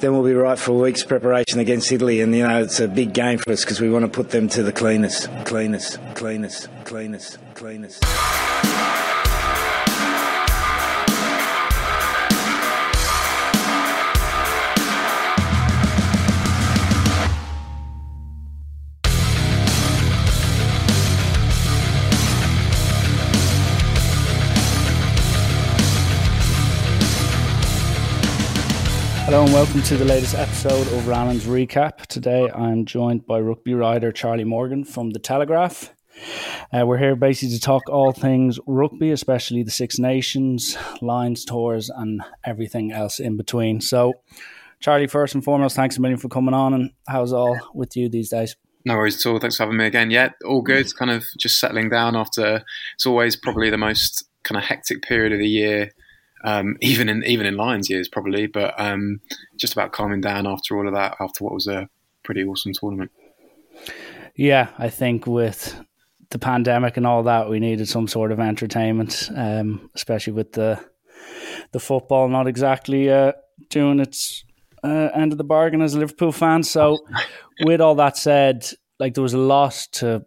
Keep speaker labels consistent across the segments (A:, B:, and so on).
A: then we'll be right for a week's preparation against Italy. And you know, it's a big game for us because we want to put them to the cleanest, cleanest, cleanest, cleanest, cleanest.
B: Hello and welcome to the latest episode of Rallon's Recap. Today I'm joined by rugby writer Charlie Morgan from The Telegraph. Uh, we're here basically to talk all things rugby, especially the Six Nations, Lions tours, and everything else in between. So, Charlie, first and foremost, thanks a million for coming on. And how's all with you these days?
C: No worries at all. Thanks for having me again. Yeah, all good. Kind of just settling down after it's always probably the most kind of hectic period of the year um, even in even in Lions years probably, but um, just about calming down after all of that, after what was a pretty awesome tournament.
B: Yeah, I think with the pandemic and all that, we needed some sort of entertainment, um, especially with the the football not exactly uh, doing its uh, end of the bargain as a Liverpool fan. So, with all that said, like there was a lot to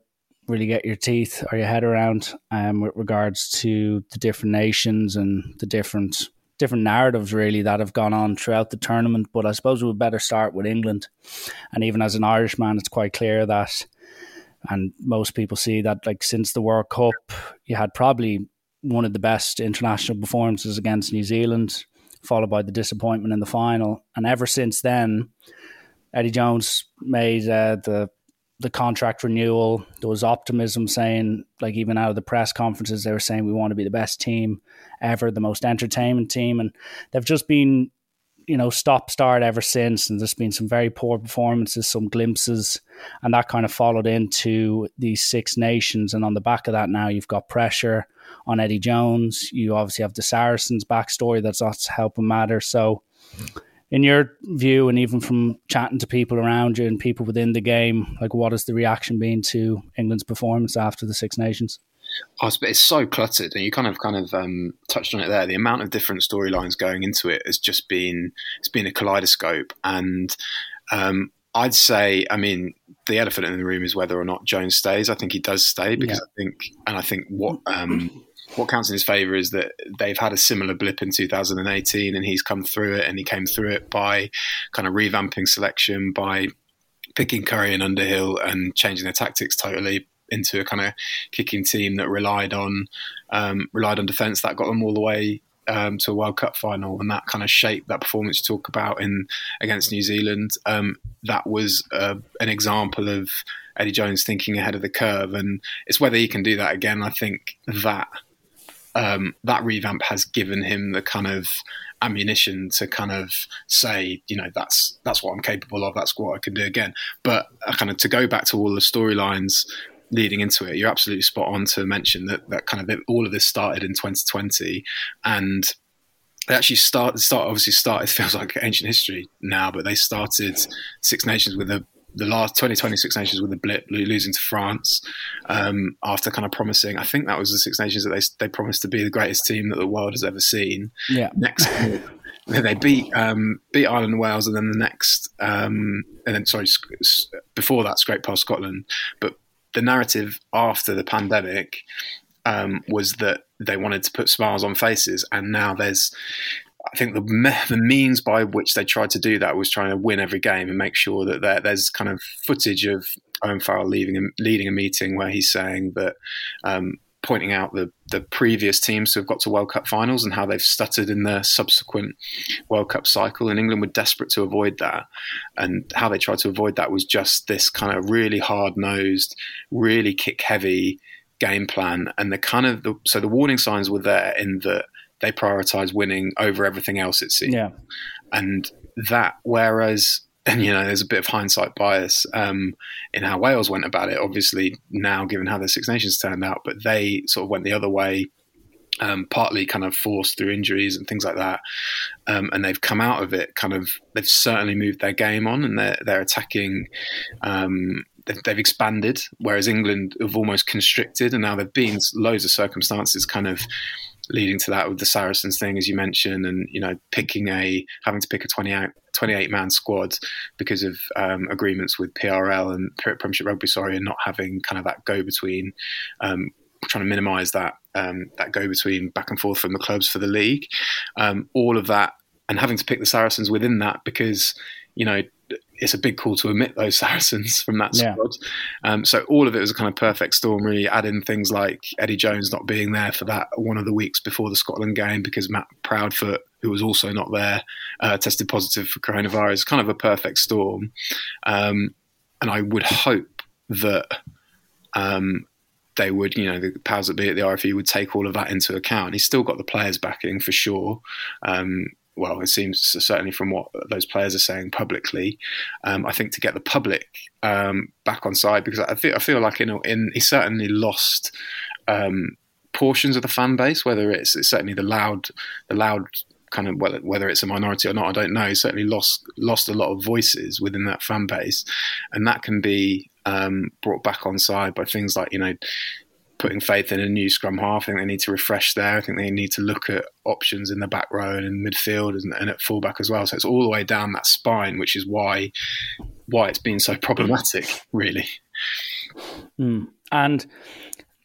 B: really get your teeth or your head around um, with regards to the different nations and the different different narratives really that have gone on throughout the tournament. But I suppose we would better start with England. And even as an Irishman, it's quite clear that, and most people see that, like since the World Cup, you had probably one of the best international performances against New Zealand, followed by the disappointment in the final. And ever since then, Eddie Jones made uh, the the contract renewal. There was optimism saying, like even out of the press conferences, they were saying we want to be the best team ever, the most entertainment team, and they've just been, you know, stop start ever since. And there's been some very poor performances, some glimpses, and that kind of followed into these Six Nations. And on the back of that, now you've got pressure on Eddie Jones. You obviously have the Saracens backstory that's not helping matter. So in your view, and even from chatting to people around you and people within the game, like what has the reaction been to England's performance after the Six Nations?
C: Oh, it's so cluttered, and you kind of kind of um, touched on it there. The amount of different storylines going into it has just been it's been a kaleidoscope, and um, I'd say, I mean, the elephant in the room is whether or not Jones stays. I think he does stay because yeah. I think, and I think what um, what counts in his favour is that they've had a similar blip in 2018 and he's come through it and he came through it by kind of revamping selection, by picking Curry and Underhill and changing their tactics totally into a kind of kicking team that relied on um, relied on defence that got them all the way um, to a World Cup final, and that kind of shaped that performance you talk about in against New Zealand. Um, that was uh, an example of Eddie Jones thinking ahead of the curve, and it's whether he can do that again. I think that um, that revamp has given him the kind of ammunition to kind of say, you know, that's that's what I'm capable of. That's what I can do again. But uh, kind of to go back to all the storylines leading into it, you're absolutely spot on to mention that that kind of all of this started in 2020 and they actually start start obviously started feels like ancient history now, but they started Six Nations with a the last 2020 Six Nations with a blip, losing to France um, after kind of promising. I think that was the Six Nations that they they promised to be the greatest team that the world has ever seen.
B: Yeah.
C: Next, they beat um, beat Ireland and Wales, and then the next, um, and then sorry, before that, scraped past Scotland. But the narrative after the pandemic um, was that they wanted to put smiles on faces, and now there's I think the the means by which they tried to do that was trying to win every game and make sure that there, there's kind of footage of Owen Farrell leading a, leading a meeting where he's saying that. Um, pointing out the, the previous teams who have got to World Cup finals and how they've stuttered in the subsequent World Cup cycle. And England were desperate to avoid that. And how they tried to avoid that was just this kind of really hard nosed, really kick heavy game plan. And the kind of the, so the warning signs were there in that they prioritize winning over everything else. It seems,
B: yeah,
C: and that whereas. And you know, there's a bit of hindsight bias um, in how Wales went about it. Obviously, now given how the Six Nations turned out, but they sort of went the other way, um, partly kind of forced through injuries and things like that. Um, and they've come out of it kind of. They've certainly moved their game on, and they're they're attacking. Um, they've, they've expanded, whereas England have almost constricted, and now there've been loads of circumstances kind of leading to that with the Saracens thing, as you mentioned, and you know, picking a having to pick a 28, 28 man squad because of um, agreements with PRL and Premiership Rugby, sorry, and not having kind of that go between. Um, trying to minimise that um, that go between back and forth from the clubs for the league, um, all of that, and having to pick the Saracens within that because you know it's a big call to omit those Saracens from that squad. Yeah. Um, so all of it was a kind of perfect storm. Really, add in things like Eddie Jones not being there for that one of the weeks before the Scotland game because Matt Proudfoot, who was also not there, uh, tested positive for coronavirus. Kind of a perfect storm. Um, and I would hope that um, they would, you know, the powers that be at the RFU would take all of that into account. He's still got the players backing for sure. Um, well, it seems certainly from what those players are saying publicly. Um, I think to get the public um, back on side because I feel I feel like in, in he certainly lost um, portions of the fan base. Whether it's, it's, certainly the loud the loud kind of whether, whether it's a minority or not, I don't know. He certainly lost lost a lot of voices within that fan base, and that can be um, brought back on side by things like you know putting faith in a new scrum half. I think they need to refresh there. I think they need to look at options in the back row and in midfield and, and, at fullback as well. So it's all the way down that spine, which is why why it's been so problematic, really.
B: Mm. And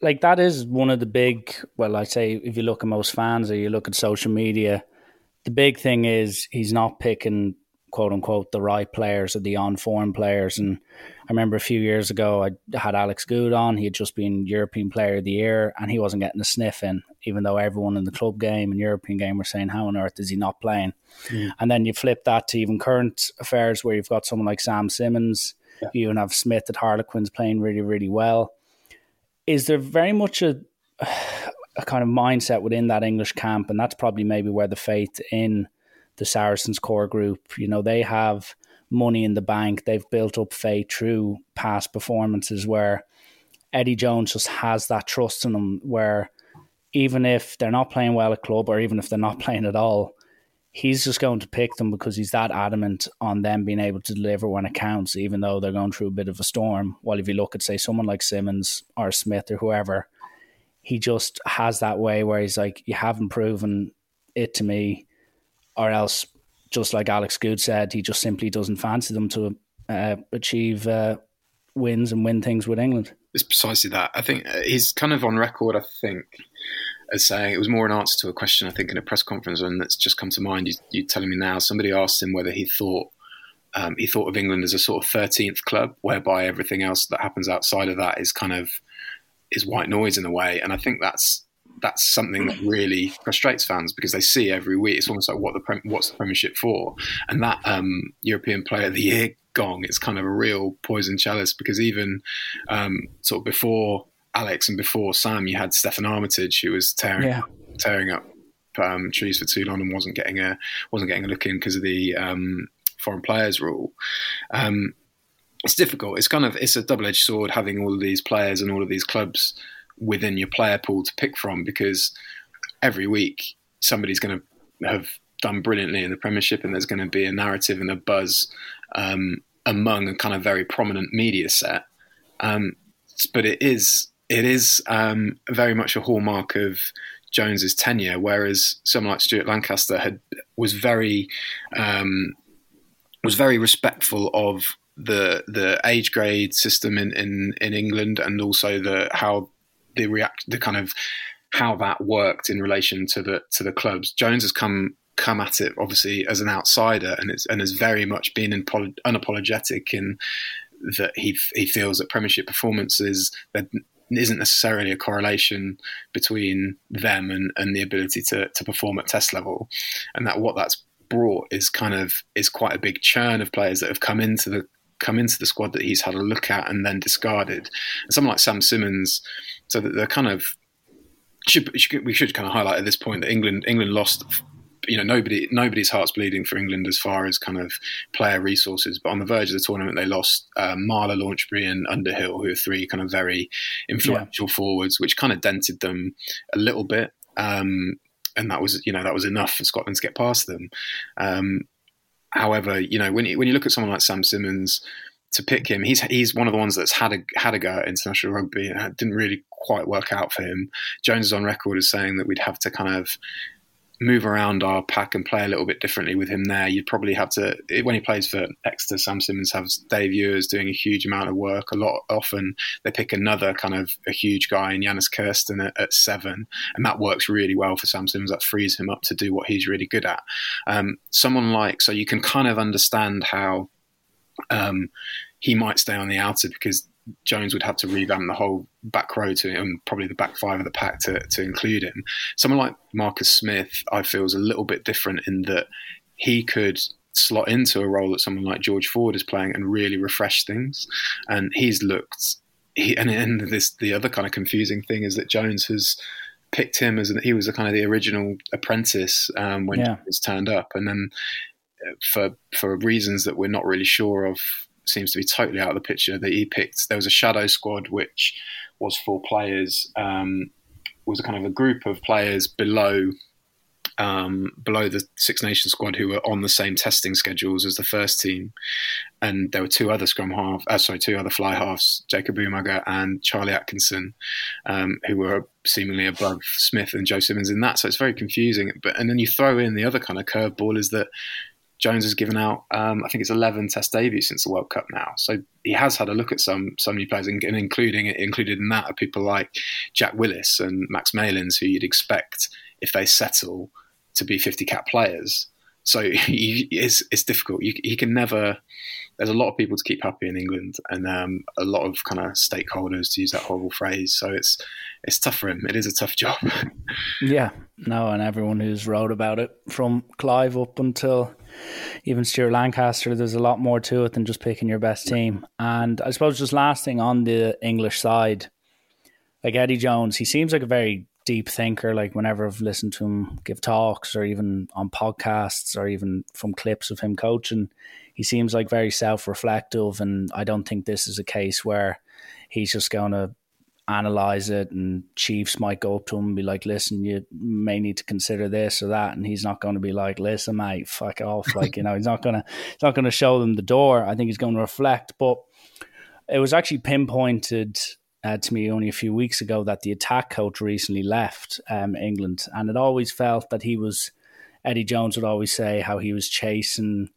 B: like that is one of the big. Well, I say if you look at most fans or you look at social media, the big thing is he's not picking quote unquote the right players or the on form players and I remember a few years ago, I had Alex Goode on. He had just been European Player of the Year, and he wasn't getting a sniff in, even though everyone in the club game and European game were saying, "How on earth is he not playing?" Mm. And then you flip that to even current affairs, where you've got someone like Sam Simmonds. Yeah. You even have Smith at Harlequins playing really, really well. Is there very much a a kind of mindset within that English camp, and that's probably maybe where the faith in the Saracens core group, you know, they have money in the bank. They've built up faith through past performances where Eddie Jones just has that trust in them where even if they're not playing well at club or even if they're not playing at all, he's just going to pick them because he's that adamant on them being able to deliver when it counts, even though they're going through a bit of a storm. While if you look at, say, someone like Simmonds or Smith or whoever, he just has that way where he's like, You haven't proven it to me, or else just like Alex Goode said, he just simply doesn't fancy them to uh, achieve uh, wins and win things with England.
C: It's precisely that. I think uh, he's kind of on record. I think as saying it was more an answer to a question I think in a press conference, and that's just come to mind. You, you're telling me now. Somebody asked him whether he thought um, he thought of England as a sort of thirteenth club, whereby everything else that happens outside of that is kind of is white noise in a way. And I think that's that's something that really frustrates fans because they see every week. It's almost like what the what's the Premiership for? And that um, European Player of the Year gong, it's kind of a real poison chalice because even um, sort of before Alex and before Sam, you had Steffon Armitage who was tearing yeah. tearing up um, trees for too long and wasn't getting a wasn't getting a look in because of the um, foreign players rule. Um, it's difficult. It's kind of it's a double edged sword having all of these players and all of these clubs within your player pool to pick from because every week somebody's going to have done brilliantly in the Premiership, and there's going to be a narrative and a buzz um, among a kind of very prominent media set. Um, but it is it is um, very much a hallmark of Jones's tenure, whereas someone like Stuart Lancaster had was very um, was very respectful of the the age grade system in, in, in England and also the how the react the kind of how that worked in relation to the to the clubs. Jones has come come at it obviously as an outsider and it's and has very much been in, unapologetic in that he he feels that Premiership performances there isn't necessarily a correlation between them and, and the ability to to perform at test level, and that what that's brought is kind of is quite a big churn of players that have come into the come into the squad that he's had a look at and then discarded. And someone like Sam Simmonds, so that they're kind of should, we should kind of highlight at this point that England England lost. You know, nobody nobody's heart's bleeding for England as far as kind of player resources. But on the verge of the tournament, they lost um, Marler, Launchbury, and Underhill, who are three kind of very influential yeah. forwards, which kind of dented them a little bit. Um, and that was, you know, that was enough for Scotland to get past them. Um, however, you know, when you, when you look at someone like Sam Simmonds, to pick him. He's he's one of the ones that's had a had a go at international rugby and it didn't really quite work out for him. Jones is on record as saying that we'd have to kind of move around our pack and play a little bit differently with him there. You'd probably have to when he plays for Exeter. Sam Simmonds has Dave Ewers doing a huge amount of work. A lot often they pick another kind of a huge guy in Jannes Kirsten at, at, seven, and that works really well for Sam Simmonds. That frees him up to do what he's really good at. Um, someone like so you can kind of understand how um, he might stay on the outer because Jones would have to revamp the whole back row to and probably the back five of the pack to, to include him. Someone like Marcus Smith, I feel, is a little bit different in that he could slot into a role that someone like George Ford is playing and really refresh things. And he's looked, he, and, and this the other kind of confusing thing is that Jones has picked him as an, he was a kind of the original apprentice um, when yeah. he was turned up, and then uh, for for reasons that we're not really sure of seems to be totally out of the picture. That he picked there was a shadow squad which was for players um, was a kind of a group of players below um, below the Six Nations squad who were on the same testing schedules as the first team, and there were two other scrum half, uh, sorry, two other fly halves, Jacob Umaga and Charlie Atkinson, um, who were seemingly above Smith and Joe Simmonds in that. So it's very confusing. But and then you throw in the other kind of curveball is that Jones has given out, um, I think it's 11 Test debuts since the World Cup now. So he has had a look at some some new players, and, including included in that are people like Jack Willis and Max Malins, who you'd expect if they settle to be 50 cap players. So he, it's it's difficult. You, he can never. There's a lot of people to keep happy in England, and um, a lot of kind of stakeholders to use that horrible phrase. So it's it's tough for him. It is a tough job.
B: yeah, no, and everyone who's wrote about it from Clive up until even Stuart Lancaster, there's a lot more to it than just picking your best team. And I suppose just last thing on the English side, like Eddie Jones, he seems like a very deep thinker. Like whenever I've listened to him give talks or even on podcasts or even from clips of him coaching, he seems like very self reflective. And I don't think this is a case where he's just going to analyze it and chiefs might go up to him and be like listen you may need to consider this or that and he's not going to be like listen mate fuck off like you know he's not going to he's not going to show them the door i think he's going to reflect but it was actually pinpointed uh, to me only a few weeks ago that the attack coach recently left um, england and it always felt that he was eddie jones would always say how he was chasing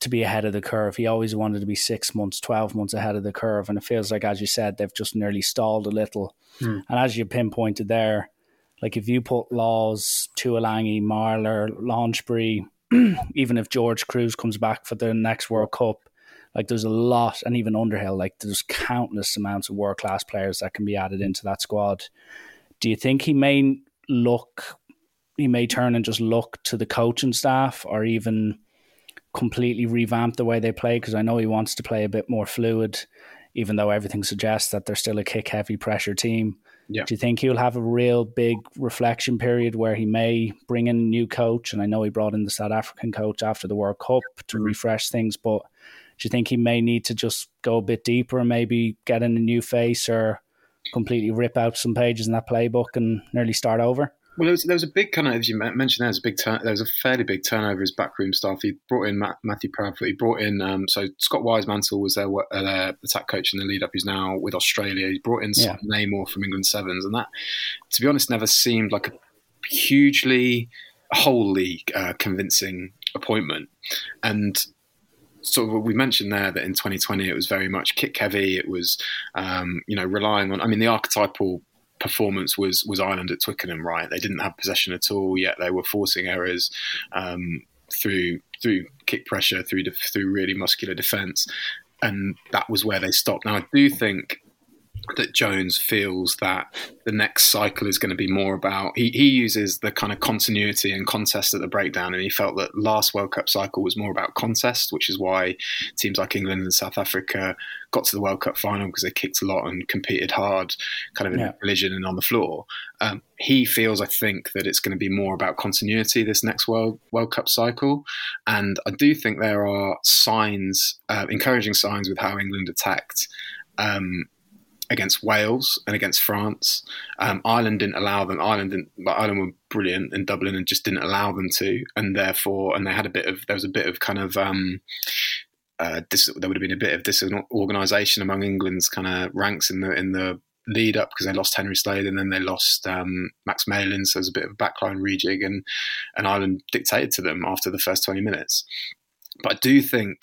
B: to be ahead of the curve. He always wanted to be six months, 12 months ahead of the curve. And it feels like, as you said, they've just nearly stalled a little. Hmm. And as you pinpointed there, like if you put Lawes, Tuilagi, Marler, Launchbury, even if George Kruis comes back for the next World Cup, like there's a lot, and even Underhill, like there's countless amounts of world class players that can be added into that squad. Do you think he may look, he may turn and just look to the coaching staff or even completely revamp the way they play because I know he wants to play a bit more fluid, even though everything suggests that they're still a kick heavy pressure team. Yeah. Do you think he'll have a real big reflection period where he may bring in a new coach? And I know he brought in the South African coach after the World Cup to mm-hmm. refresh things, but do you think he may need to just go a bit deeper and maybe get in a new face or completely rip out some pages in that playbook and nearly start over?
C: Well, there was, there was, a big kind of, as you mentioned, there was a big turn, there was a fairly big turnover his backroom staff. He brought in Matt, Matthew Proudfoot. He brought in um, so Scott Wisemantel was their, uh, their attack coach in the lead up. He's now with Australia. He brought in yeah. Namor from England Sevens, and that, to be honest, never seemed like a hugely wholly uh, convincing appointment. And so we mentioned there that in 2020 it was very much kick heavy. It was, um, you know, relying on. I mean, the archetypal performance was was Ireland at Twickenham. Right, they didn't have possession at all, yet they were forcing errors um, through through kick pressure, through through really muscular defence, and that was where they stopped. Now I do think that Jones feels that the next cycle is going to be more about. He, he uses the kind of continuity and contest at the breakdown, and he felt that last World Cup cycle was more about contest, which is why teams like England and South Africa got to the World Cup final because they kicked a lot and competed hard, kind of in yeah. collision and on the floor. Um, he feels, I think, that it's going to be more about continuity this next World World Cup cycle, and I do think there are signs, uh, encouraging signs, with how England attacked. Um, against Wales and against France. Um, Ireland didn't allow them. Ireland didn't. Ireland were brilliant in Dublin and just didn't allow them to, and therefore, and they had a bit of there was a bit of kind of um, uh, dis- there would have been a bit of disorganisation among England's kind of ranks in the in the lead up because they lost Henry Slade and then they lost um, Max Malin, so there's a bit of a backline rejig, and and Ireland dictated to them after the first 20 minutes. But I do think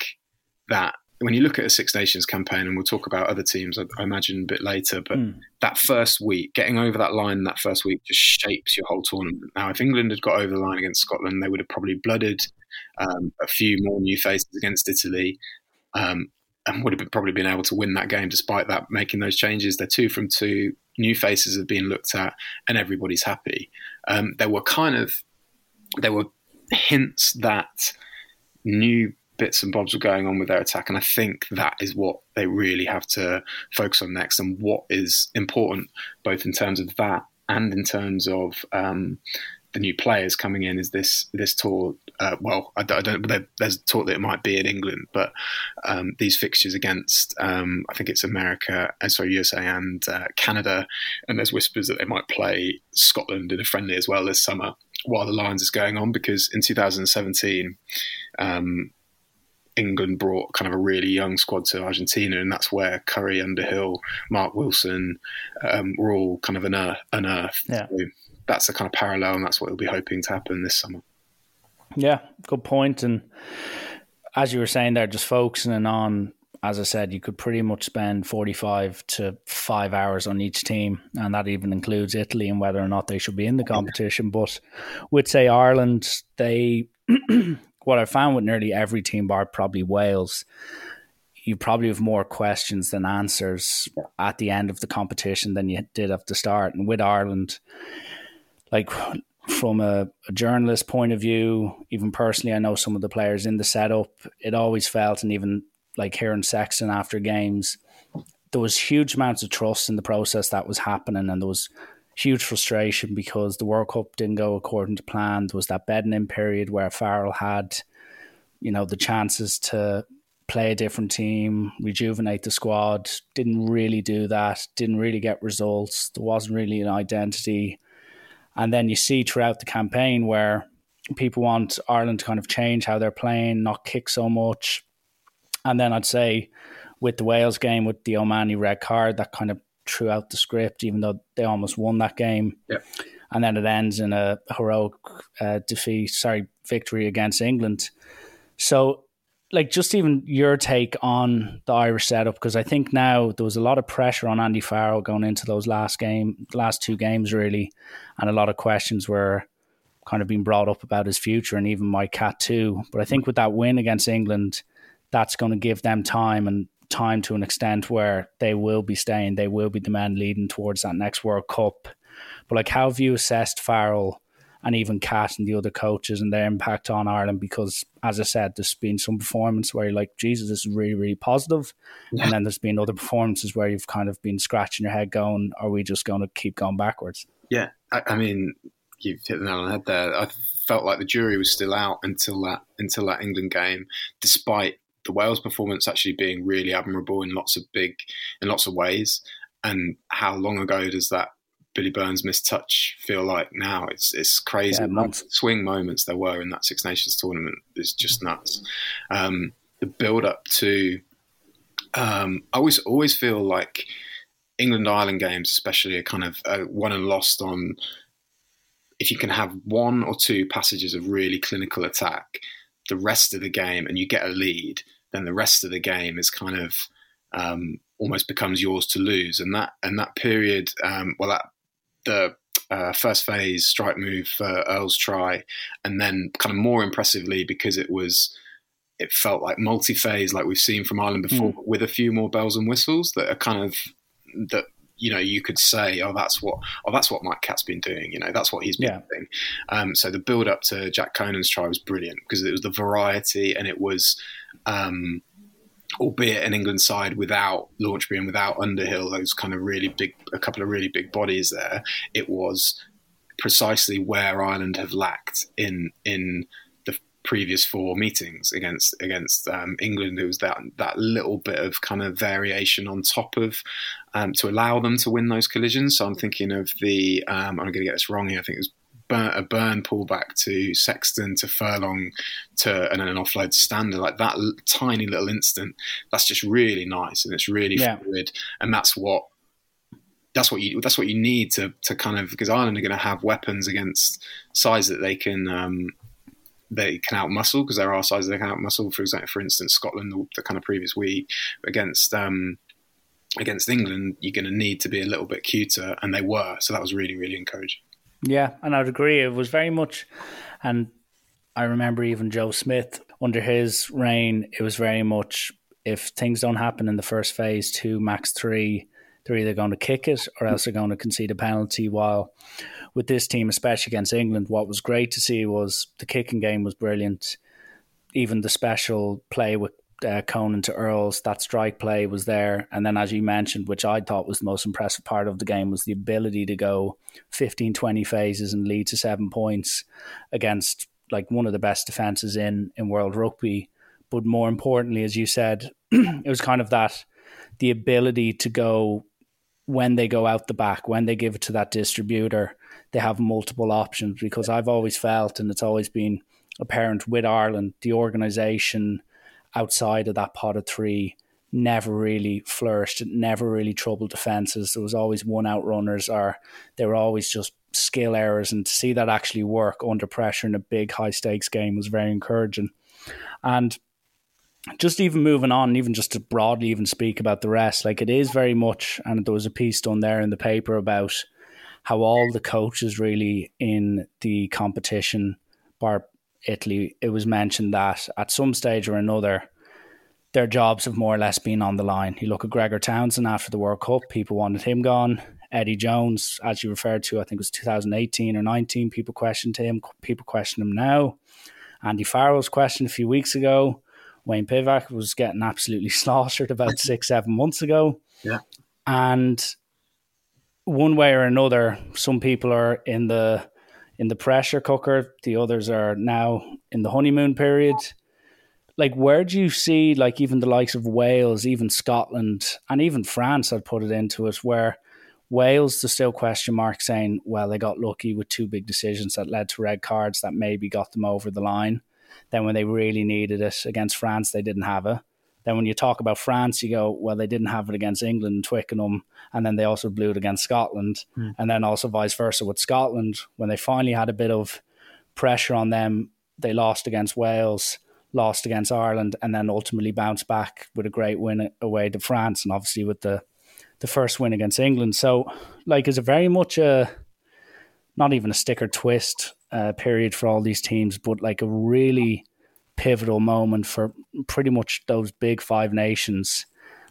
C: that when you look at a Six Nations campaign, and we'll talk about other teams, I, I imagine a bit later, but mm. that first week, getting over that line that first week just shapes your whole tournament. Now, if England had got over the line against Scotland, they would have probably blooded um, a few more new faces against Italy. Um, and would have been, probably been able to win that game despite that making those changes. They're two from two. New faces have been looked at, and everybody's happy. Um, there were kind of there were hints that new bits and bobs were going on with their attack, and I think that is what they really have to focus on next, and what is important both in terms of that and in terms of um, the new players coming in is this this tour. Uh, well, I, I don't. There's talk that it might be in England, but um, these fixtures against um, I think it's America, uh, sorry USA and uh, Canada, and there's whispers that they might play Scotland in a friendly as well this summer while the Lions is going on because in 2017. Um, England brought kind of a really young squad to Argentina, and that's where Curry, Underhill, Mark Wilson um, were all kind of unearthed. unearthed. Yeah. So that's the kind of parallel, and that's what we'll be hoping to happen this summer.
B: Yeah, good point. And as you were saying there, just focusing on, as I said, you could pretty much spend 45 to five hours on each team, and that even includes Italy and whether or not they should be in the competition. But with, say, Ireland, they, what I found with nearly every team, bar probably Wales, you probably have more questions than answers at the end of the competition than you did at the start. And with Ireland, like from a, a, journalist point of view, even personally, I know some of the players in the setup. It always felt, and even like hearing Sexton after games, there was huge amounts of trust in the process that was happening, and there was huge frustration because the World Cup didn't go according to plan. There was that bedding in period where Farrell had, you know, the chances to play a different team, rejuvenate the squad. Didn't really do that. Didn't really get results. There wasn't really an identity and then you see throughout the campaign where people want Ireland to kind of change how they're playing, not kick so much. And then I'd say with the Wales game, with the O'Mahony red card, that kind of threw out the script, even though they almost won that game.
C: Yep.
B: And then it ends in a heroic uh, defeat, sorry, victory against England. So like just even your take on the Irish setup because I think now there was a lot of pressure on Andy Farrell going into those last game, last two games really, and a lot of questions were kind of being brought up about his future and even Mike Catt too. But I think with that win against England, that's going to give them time and time to an extent where they will be staying, they will be the men leading towards that next World Cup. But like, how have you assessed Farrell? and even Catt and the other coaches and their impact on Ireland because, as I said, there's been some performance where you're like, Jesus, this is really, really positive. Yeah. And then there's been other performances where you've kind of been scratching your head going, are we just going to keep going backwards?
C: Yeah. I, I mean, you've hit the nail on the head there. I felt like the jury was still out until that until that England game, despite the Wales performance actually being really admirable in lots of big in lots of ways. And how long ago does that Billy Burns missed touch feel like now. It's it's crazy. Yeah, swing moments there were in that Six Nations tournament is just nuts. Um, the build up to, um, I always always feel like England Ireland games, especially, are kind of uh, won and lost on. If you can have one or two passages of really clinical attack, the rest of the game, and you get a lead, then the rest of the game is kind of um, almost becomes yours to lose. And that and that period, um, well, that the uh, first phase strike move for Earl's try, and then kind of more impressively because it was it felt like multi-phase, like we've seen from Ireland before, mm. with a few more bells and whistles that are kind of that you know you could say, oh, that's what oh that's what Mike Catt's been doing. You know, that's what he's been yeah. doing. Um, so the build up to Jack Conan's try was brilliant because it was the variety and it was. Um, albeit an England side without Launchbury and without Underhill, those kind of really big, a couple of really big bodies there, it was precisely where Ireland have lacked in in the previous four meetings against against um, England. It was that that little bit of kind of variation on top of um, to allow them to win those collisions. So I'm thinking of the um, I'm going to get this wrong here. I think it was burn, a burn pullback to Sexton to Furlong to and then an offload to Stander like that l- tiny little instant that's just really nice and it's really yeah. fluid and that's what that's what you that's what you need to to kind of because Ireland are going to have weapons against sides that they can um, they can outmuscle because there are sides they can outmuscle. For example, for instance, Scotland the, the kind of previous week against um, against England, you're going to need to be a little bit cuter, and they were. So that was really really encouraging.
B: Yeah, and I'd agree. It was very much, and I remember even Joe Schmidt under his reign. It was very much if things don't happen in the first phase, two max three, they're either going to kick it or else they're going to concede a penalty. While with this team, especially against England, what was great to see was the kicking game was brilliant. Even the special play with uh, Conan to Earls, that strike play was there. And then, as you mentioned, which I thought was the most impressive part of the game, was the ability to go 15, 20 phases and lead to seven points against like one of the best defenses in, in world rugby. But more importantly, as you said, it was kind of that the ability to go when they go out the back, when they give it to that distributor, they have multiple options because I've always felt, and it's always been apparent with Ireland, the organisation outside of that pod of three never really flourished. Never really troubled defences. There was always one outrunners, or they were always just skill errors. And to see that actually work under pressure in a big high stakes game was very encouraging. And just even moving on, even just to broadly even speak about the rest, like it is very much, and there was a piece done there in the paper about how all the coaches really in the competition, bar Italy, it was mentioned that at some stage or another, their jobs have more or less been on the line. You look at Gregor Townsend after the World Cup, people wanted him gone. Eddie Jones, as you referred to, I think it was 2018 or 19, people questioned him. People question him now. Andy Farrell was questioned a few weeks ago. Wayne Pivac was getting absolutely slaughtered about six, seven months ago.
C: Yeah.
B: And one way or another, some people are in the in the pressure cooker. The others are now in the honeymoon period. Like, where do you see, like, even the likes of Wales, even Scotland, and even France? I'd put it into it where Wales, there's still question mark saying, well, they got lucky with two big decisions that led to red cards that maybe got them over the line. Then, when they really needed it against France, they didn't have it. Then when you talk about France, you go, well, they didn't have it against England and Twickenham, and then they also blew it against Scotland, mm. and then also vice versa with Scotland. When they finally had a bit of pressure on them, they lost against Wales, lost against Ireland, and then ultimately bounced back with a great win away to France, and obviously with the the first win against England. So, like, it's a very much a not even a sticker twist uh, period for all these teams, but like a really pivotal moment for pretty much those big five nations.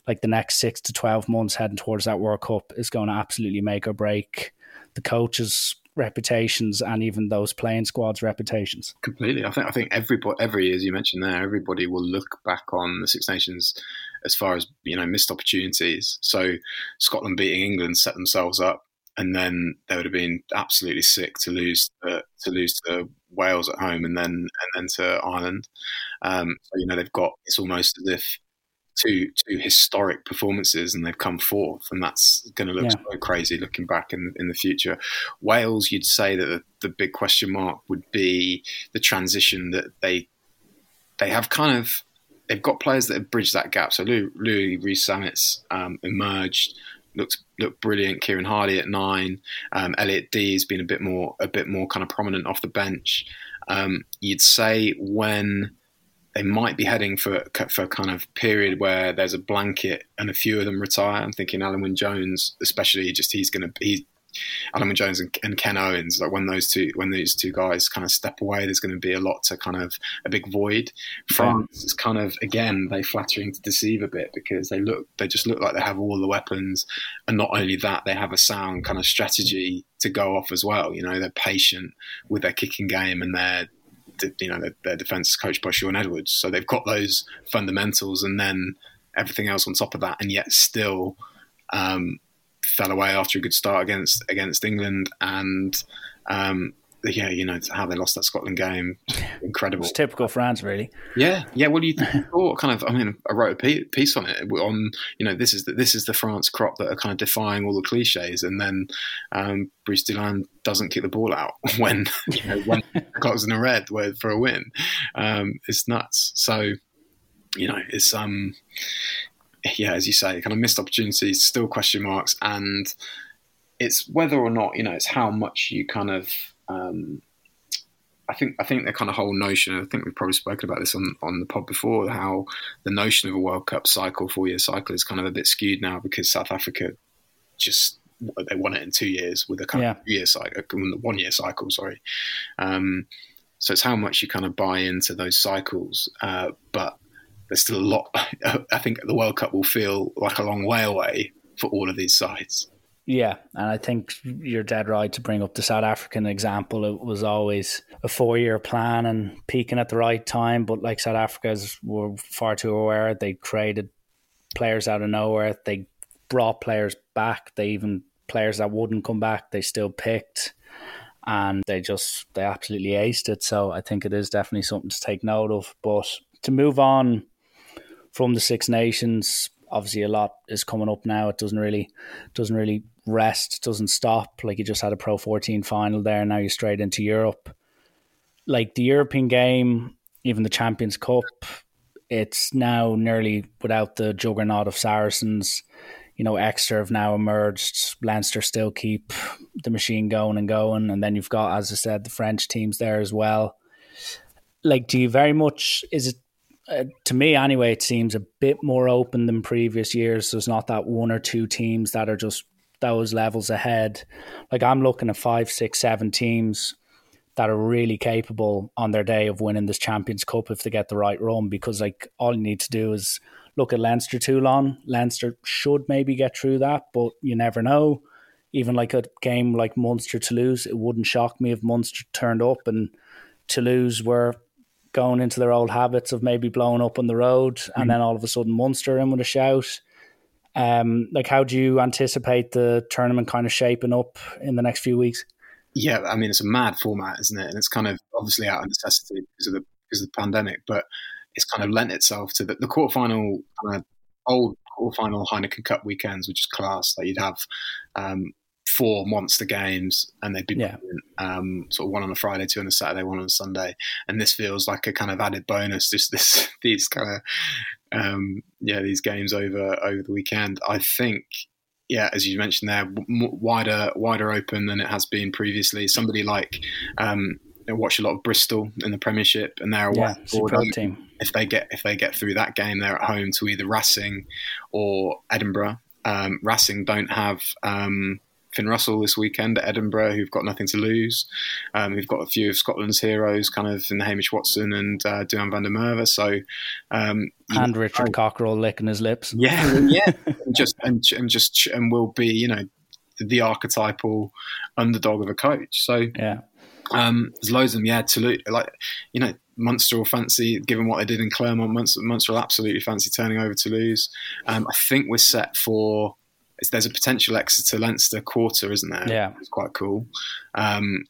B: Like the next six to 12 months heading towards that World Cup is going to absolutely make or break the coaches' reputations and even those playing squads' reputations.
C: Completely. I think I think everybody, every year, as you mentioned there, everybody will look back on the Six Nations as far as you know missed opportunities. So Scotland beating England set themselves up and then they would have been absolutely sick to lose to, to lose to Wales at home and then and then to Ireland. Um, so you know they've got it's almost as if two two historic performances and they've come forth, and that's going to look yeah. so crazy looking back in in the future. Wales, you'd say that the, the big question mark would be the transition that they they have kind of they've got players that have bridged that gap. So Louis, Louis um, emerged looked looked brilliant. Kieran Hardy at nine. Um, Elliot Dee has been a bit more a bit more kind of prominent off the bench. Um, you'd say when they might be heading for for kind of period where there's a blanket and a few of them retire. I'm thinking Alun Wyn Jones, especially just he's going to be Alun Wyn Jones and, and, Ken Owens, like when those two when these two guys kind of step away, there's going to be a lot to kind of a big void. France is kind of again they flattering to deceive a bit because they look they just look like they have all the weapons, and not only that they have a sound kind of strategy to go off as well. You know they're patient with their kicking game and their you know their, their defense is coached by Shaun Edwards, so they've got those fundamentals and then everything else on top of that, and yet still. Um, fell away after a good start against against England, and um, yeah, you know how they lost that Scotland game, incredible.
B: It's typical France, really.
C: Yeah, yeah. What do you think? Or kind of, I mean, I wrote a piece on it on you know this is the, this is the France crop that are kind of defying all the cliches, and then um, Brice Dulin doesn't kick the ball out when you know when the clock's in the red for a win. Um, it's nuts. So you know, it's um, yeah, as you say, kind of missed opportunities, still question marks, and it's whether or not you know it's how much you kind of um, I think I think the kind of whole notion. I think we've probably spoken about this on on the pod before. How the notion of a World Cup cycle, four year cycle, is kind of a bit skewed now because South Africa just they won it in two years with a kind yeah. of year cycle, one year cycle. Sorry. Um, so it's how much you kind of buy into those cycles, uh, but there's still a lot. I think the World Cup will feel like a long way away for all of these sides.
B: Yeah, and I think you're dead right to bring up the South African example. It was always a four year plan and peaking at the right time, but like South Africa's were far too aware. They created players out of nowhere. They brought players back. They even players that wouldn't come back, they still picked. And they just they absolutely aced it. So I think it is definitely something to take note of. But to move on from the Six Nations, obviously a lot is coming up now. It doesn't really doesn't really rest, doesn't stop. Like you just had a Pro 14 final there, now you're straight into Europe. Like the European game, even the Champions Cup, it's now nearly without the juggernaut of Saracens. You know, Exeter have now emerged. Leinster still keep the machine going and going, and then you've got, as I said, the French teams there as well. Like, do you very much? Is it uh, to me anyway, it seems a bit more open than previous years. There's not that one or two teams that are just those levels ahead. Like I'm looking at five, six, seven teams that are really capable on their day of winning this Champions Cup if they get the right run. Because like all you need to do is look at Leinster Toulon. Leinster should maybe get through that, but you never know. Even like a game like Munster Toulouse, it wouldn't shock me if Munster turned up and Toulouse were going into their old habits of maybe blowing up on the road, mm. and then all of a sudden Munster in with a shout. Um, like, how do you anticipate the tournament kind of shaping up in the next few weeks?
C: Yeah, I mean, it's a mad format, isn't it? And it's kind of obviously out of necessity because of the because of the pandemic, but it's kind of lent itself to the, the quarterfinal kind of old quarterfinal Heineken Cup weekends, which is class. Like you'd have um, four monster games, and they'd be
B: yeah.
C: um, sort of one on a Friday, two on a Saturday, one on a Sunday, and this feels like a kind of added bonus. Just this these kind of um, yeah these games over over the weekend. I think yeah, as you mentioned there, w- wider wider open than it has been previously. Somebody like um, I watch a lot of Bristol in the Premiership, and they're a
B: yeah, superb team.
C: If they get if they get through that game, they're at home to either Racing or Edinburgh. Um, Racing don't have um, Finn Russell this weekend at Edinburgh, who've got nothing to lose. Um, we've got a few of Scotland's heroes, kind of in the Hamish Watson and uh, van der Merwe. So, um,
B: and Richard Cockerill licking his lips.
C: Yeah, yeah, and just and, and just and will be, you know, the archetypal underdog of a coach. So,
B: yeah.
C: Um, there's loads of them. Yeah, Toulouse, like you know, Munster will fancy, given what they did in Clermont. Munster, Munster will absolutely fancy turning over Toulouse. Um, I think we're set for there's a potential Exeter Leinster quarter, isn't there?
B: Yeah,
C: it's quite cool. Um,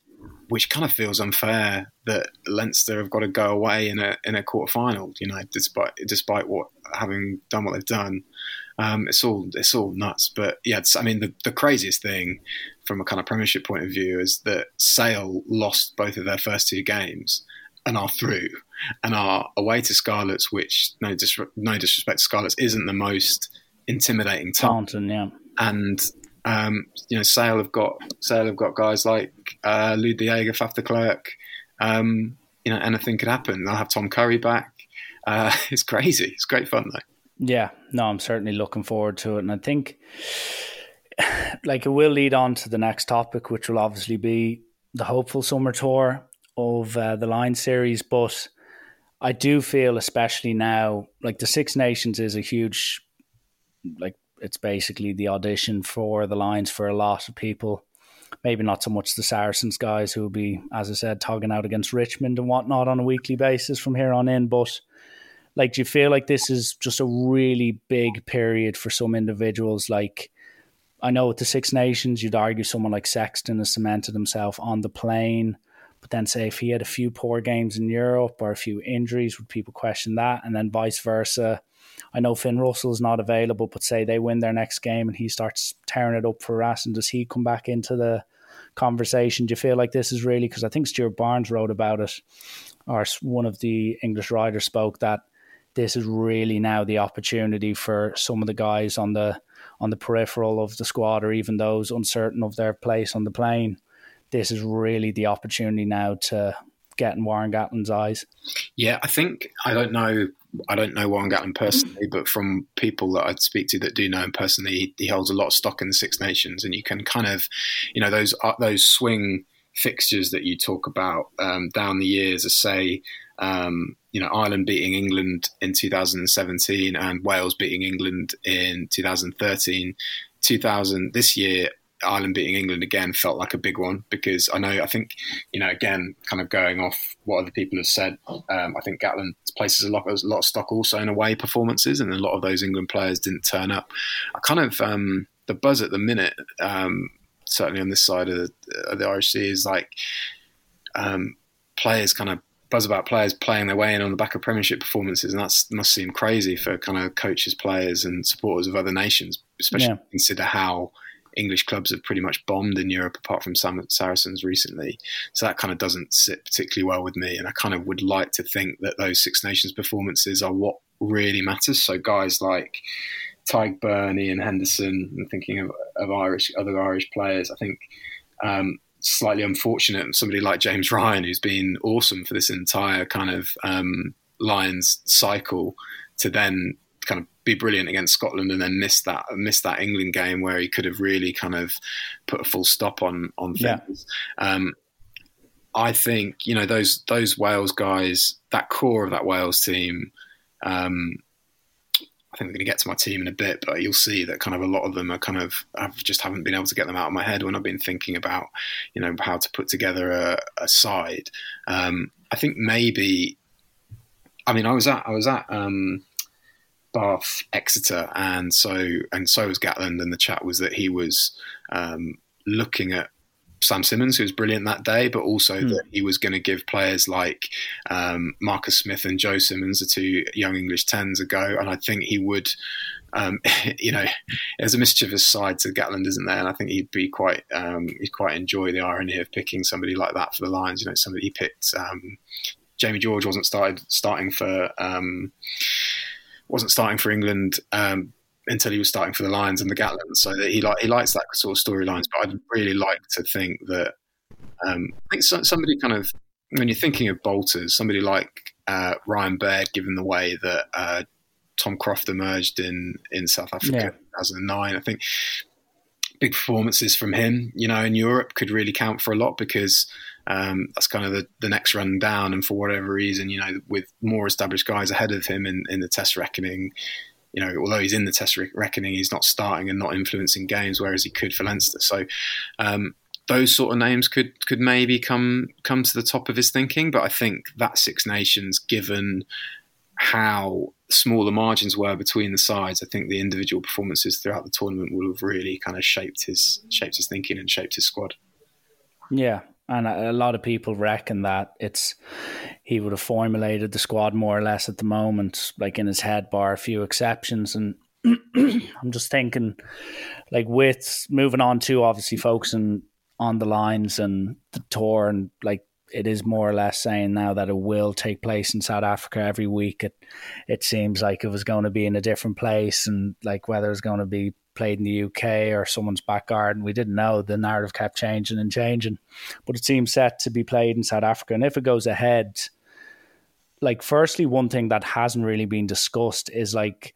C: which kind of feels unfair that Leinster have got to go away in a in a quarter final. You know, despite despite what having done what they've done, um, it's all it's all nuts. But yeah, I mean, the, the craziest thing from a kind of Premiership point of view is that Sale lost both of their first two games and are through and are away to Scarlets, which no, dis- no disrespect to Scarlets isn't the most intimidating
B: Taunton, yeah.
C: And um, you know, Sale have got Sale have got guys like uh, Lou Jager, Faf de Klerk. Um, you know, anything could happen. They'll have Tom Curry back. Uh, it's crazy. It's great fun though.
B: Yeah, no, I'm certainly looking forward to it, and I think like it will lead on to the next topic, which will obviously be the hopeful summer tour of uh, the Line series, but. I do feel, especially now, like the Six Nations is a huge like it's basically the audition for the Lions for a lot of people. Maybe not so much the Saracens guys who will be, as I said, togging out against Richmond and whatnot on a weekly basis from here on in. But like, do you feel like this is just a really big period for some individuals? Like, I know with the Six Nations, you'd argue someone like Sexton has cemented himself on the plane, But then, say if he had a few poor games in Europe or a few injuries, would people question that? And then vice versa. I know Finn Russell's not available, but say they win their next game and he starts tearing it up for us, and does he come back into the conversation? Do you feel like this is really because I think Stuart Barnes wrote about it, or one of the English writers spoke that this is really now the opportunity for some of the guys on the on the peripheral of the squad or even those uncertain of their place on the plane. This is really the opportunity now to get in Warren Gatland's eyes.
C: Yeah, I think I don't know. I don't know Warren Gatland personally, but from people that I speak to that do know him personally, he, he holds a lot of stock in the Six Nations, and you can kind of, you know, those uh, those swing fixtures that you talk about um, down the years, as say um, you know, Ireland beating England in 2017 and Wales beating England in 2013. 2000 this year, Ireland beating England again felt like a big one because I know I think you know again kind of going off what other people have said. Um, I think Gatland places a lot, a lot of stock also in away performances, and a lot of those England players didn't turn up. I kind of um, the buzz at the minute, um, certainly on this side of the, of the Irish Sea, is like um, players kind of buzz about players playing their way in on the back of Premiership performances, and that must seem crazy for kind of coaches, players, and supporters of other nations, especially yeah. consider how English clubs have pretty much bombed in Europe, apart from some Saracens recently. So that kind of doesn't sit particularly well with me, and I kind of would like to think that those Six Nations performances are what really matters. So guys like. Tadhg Beirne and Henderson, and thinking of, of Irish other Irish players, I think um, slightly unfortunate somebody like James Ryan, who's been awesome for this entire kind of um, Lions cycle, to then be brilliant against Scotland and then miss that miss that England game where he could have really kind of put a full stop on on things. Yeah. Um, I think you know those those Wales guys, that core of that Wales team. Um, I think I'm going to get to my team in a bit, but you'll see that kind of a lot of them are kind of I've just haven't been able to get them out of my head when I've been thinking about you know how to put together a, a side. Um, I think maybe, I mean, I was at I was at um, Bath, Exeter, and so and so was Gatland, and the chat was that he was um, looking at Sam Simmonds, who was brilliant that day, but also mm. that he was going to give players like um, Marcus Smith and Joe Simmonds, the two young English tens, a go. And I think he would, um, you know, there's a mischievous side to Gatland, isn't there? And I think he'd be quite, um, he'd quite enjoy the irony of picking somebody like that for the Lions. You know, somebody he picked. Um, Jamie George wasn't started starting for um, wasn't starting for England um, until he was starting for the Lions and the Gatland. So that he like he likes that sort of storylines. But I'd really like to think that um, I think so, somebody kind of when you're thinking of bolters, somebody like uh, Ryan Baird, given the way that uh, Tom Croft emerged in in South Africa yeah. in 2009, I think big performances from him, you know, in Europe could really count for a lot because. Um, that's kind of the, the next run down, and for whatever reason, you know, with more established guys ahead of him in, in the Test reckoning, you know, although he's in the Test reckoning, he's not starting and not influencing games, whereas he could for Leinster. So um, those sort of names could could maybe come come to the top of his thinking. But I think that Six Nations, given how small the margins were between the sides, I think the individual performances throughout the tournament will have really kind of shaped his shaped his thinking and shaped his squad.
B: Yeah, and a lot of people reckon that it's he would have formulated the squad more or less at the moment, like in his head, bar a few exceptions. And I'm just thinking, like with moving on to obviously focusing on the Lions and the tour, and like it is more or less saying now that it will take place in South Africa every week. It it seems like it was going to be in a different place, and like whether it's going to be played in the UK or someone's back garden. We didn't know. The narrative kept changing and changing, but it seems set to be played in South Africa. And if it goes ahead, like, firstly, one thing that hasn't really been discussed is like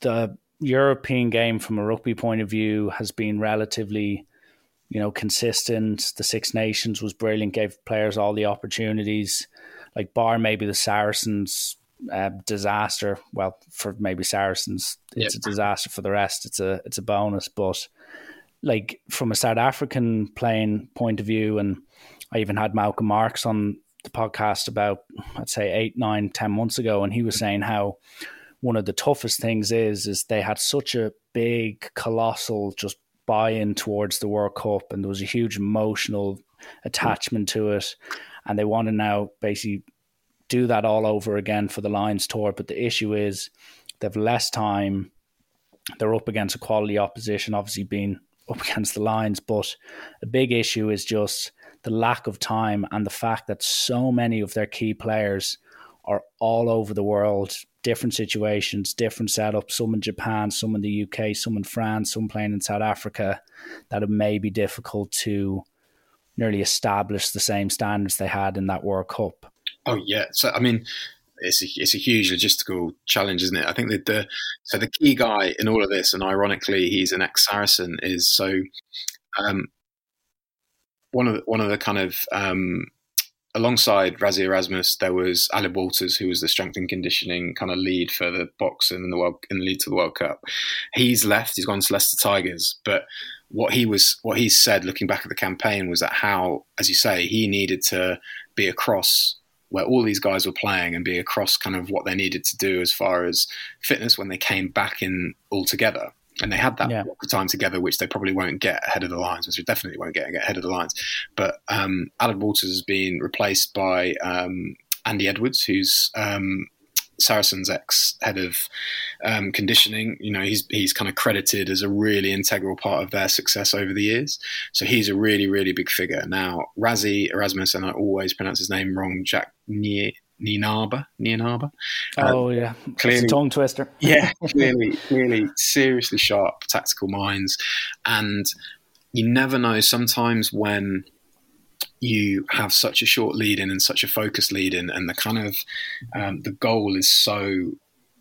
B: the European game from a rugby point of view has been relatively, you know, consistent. The Six Nations was brilliant, gave players all the opportunities. Like, bar maybe the Saracens uh, disaster. Well, for maybe Saracens, it's yep. a disaster. For the rest, it's a it's a bonus. But like from a South African playing point of view, and I even had Malcolm Marks on the podcast about I'd say eight, nine, ten months ago, and he was saying how one of the toughest things is is they had such a big, colossal just buy in towards the World Cup, and there was a huge emotional attachment to it, and they want to now basically do that all over again for the Lions tour. But the issue is they've less time. They're up against a quality opposition, obviously being up against the Lions. But a big issue is just the lack of time and the fact that so many of their key players are all over the world, different situations, different setups, some in Japan, some in the UK, some in France, some playing in South Africa, that it may be difficult to nearly establish the same standards they had in that World Cup.
C: Oh yeah, so I mean, it's a, it's a huge logistical challenge, isn't it? I think that the so the key guy in all of this, and ironically, he's an ex Saracen, is so um, one of the, one of the kind of um, alongside Rassie Erasmus, there was Aled Walters, who was the strength and conditioning kind of lead for the boxing in the world in the lead to the World Cup. He's left. He's gone to Leicester Tigers, but what he was what he said looking back at the campaign was that how, as you say, he needed to be across where all these guys were playing and be across kind of what they needed to do as far as fitness when they came back in all together. And they had that yeah. time together, which they probably won't get ahead of the Lions, which they definitely won't get, ahead of the Lions. But um, Aled Walters has been replaced by um, Andy Edwards, who's um, Saracen's ex head of um, conditioning. You know, he's he's kind of credited as a really integral part of their success over the years. So he's a really really big figure. Now Rassie Erasmus, and I always pronounce his name wrong. Jack Nier. Nienaber.
B: Oh um, yeah, clearly tongue twister.
C: yeah, clearly, clearly, seriously sharp tactical minds, and you never know. Sometimes when you have such a short lead in and such a focused lead in, and the kind of um, the goal is so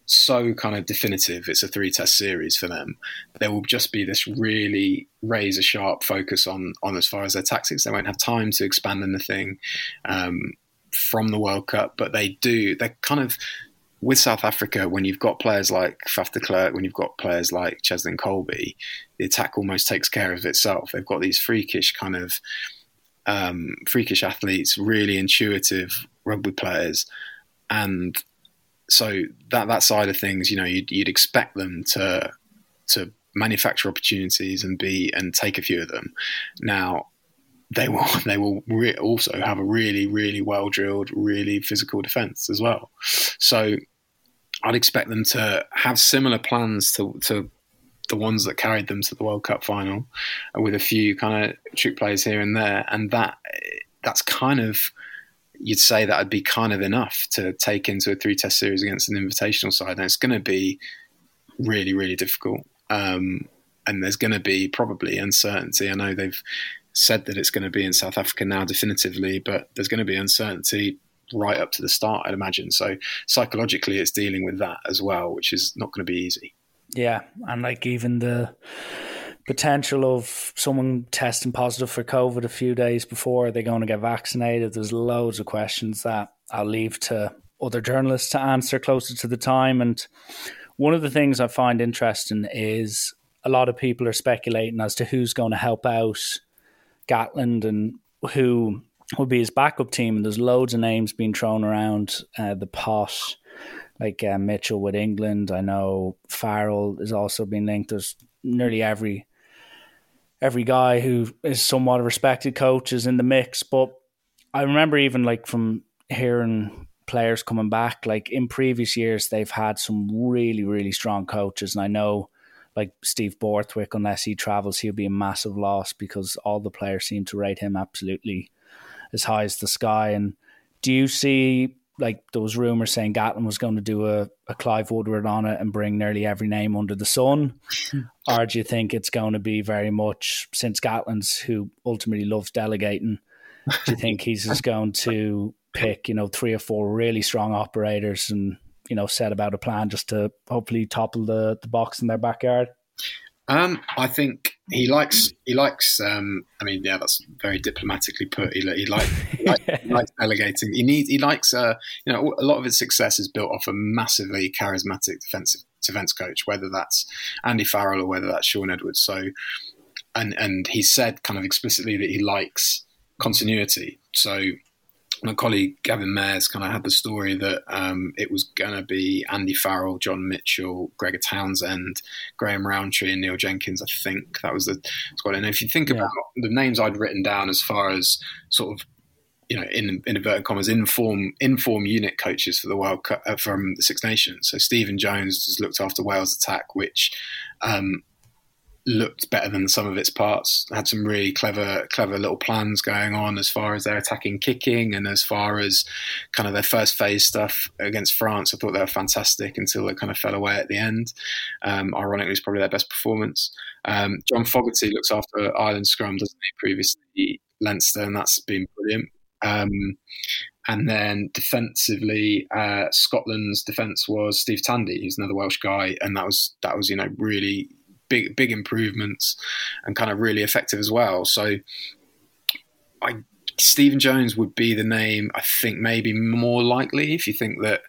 C: so kind of definitive. It's a three test series for them. There will just be this really razor sharp focus on on as far as their tactics. They won't have time to expand anything um, from the World Cup, but they do. They're kind of with South Africa, when you've got players like Faf de Klerk, when you've got players like Cheslin Kolbe, the attack almost takes care of itself. They've got these freakish kind of um, freakish athletes, really intuitive rugby players, and so that that side of things, you know, you'd, you'd expect them to to manufacture opportunities and be and take a few of them. Now, they will they will re- also have a really really well drilled, really physical defense as well. So I'd expect them to have similar plans to to the ones that carried them to the World Cup final, with a few kind of trick plays here and there, and that that's kind of you'd say that would be kind of enough to take into a three test series against an invitational side, and it's going to be really really difficult. Um, and there's going to be probably uncertainty. I know they've said that it's going to be in South Africa now definitively, but there's going to be uncertainty right up to the start, I'd imagine. So psychologically, it's dealing with that as well, which is not going to be easy.
B: Yeah, and like even the potential of someone testing positive for COVID a few days before they're going to get vaccinated. There's loads of questions that I'll leave to other journalists to answer closer to the time. And one of the things I find interesting is a lot of people are speculating as to who's going to help out Gatland and who will be his backup team. And there's loads of names being thrown around uh, the pot like uh, Mitchell with England. I know Farrell has also been linked. There's nearly every every guy who is somewhat a respected coach is in the mix. But I remember even like from hearing players coming back, like in previous years, they've had some really, really strong coaches. And I know like Steve Borthwick, unless he travels, he'll be a massive loss because all the players seem to rate him absolutely as high as the sky. And do you see like those rumors saying Gatland was going to do a, a Clive Woodward on it and bring nearly every name under the sun? or do you think it's going to be very much since Gatland's who ultimately loves delegating? Do you think he's just going to pick, you know, three or four really strong operators and, you know, set about a plan just to hopefully topple the, the Boks in their backyard?
C: Um, I think he likes he likes. Um, I mean, yeah, that's very diplomatically put. He, he, like, he, like, he likes delegating. He needs. He likes. Uh, you know, a lot of his success is built off a massively charismatic defensive defense coach, whether that's Andy Farrell or whether that's Sean Edwards. So, and and he said kind of explicitly that he likes continuity. So my colleague Gavin Mairs kind of had the story that um, it was going to be Andy Farrell, John Mitchell, Gregor Townsend, Graham Rowntree, and Neil Jenkins. I think that was the squad. And if you think yeah. about the names I'd written down as far as sort of you know, in, in inverted commas, inform inform unit coaches for the World Cup uh, from the Six Nations. So Stephen Jones has looked after Wales attack, which um, looked better than some of its parts. Had some really clever, clever little plans going on as far as their attacking, kicking, and as far as kind of their first phase stuff against France. I thought they were fantastic until they kind of fell away at the end. Um, ironically, it's probably their best performance. Um, John Fogarty looks after Ireland scrum, doesn't he? Previously Leinster, and that's been brilliant. Um, and then defensively, uh, Scotland's defence was Steve Tandy, who's another Welsh guy, and that was that was you know really big big improvements and kind of really effective as well. So, I Stephen Jones would be the name I think maybe more likely if you think that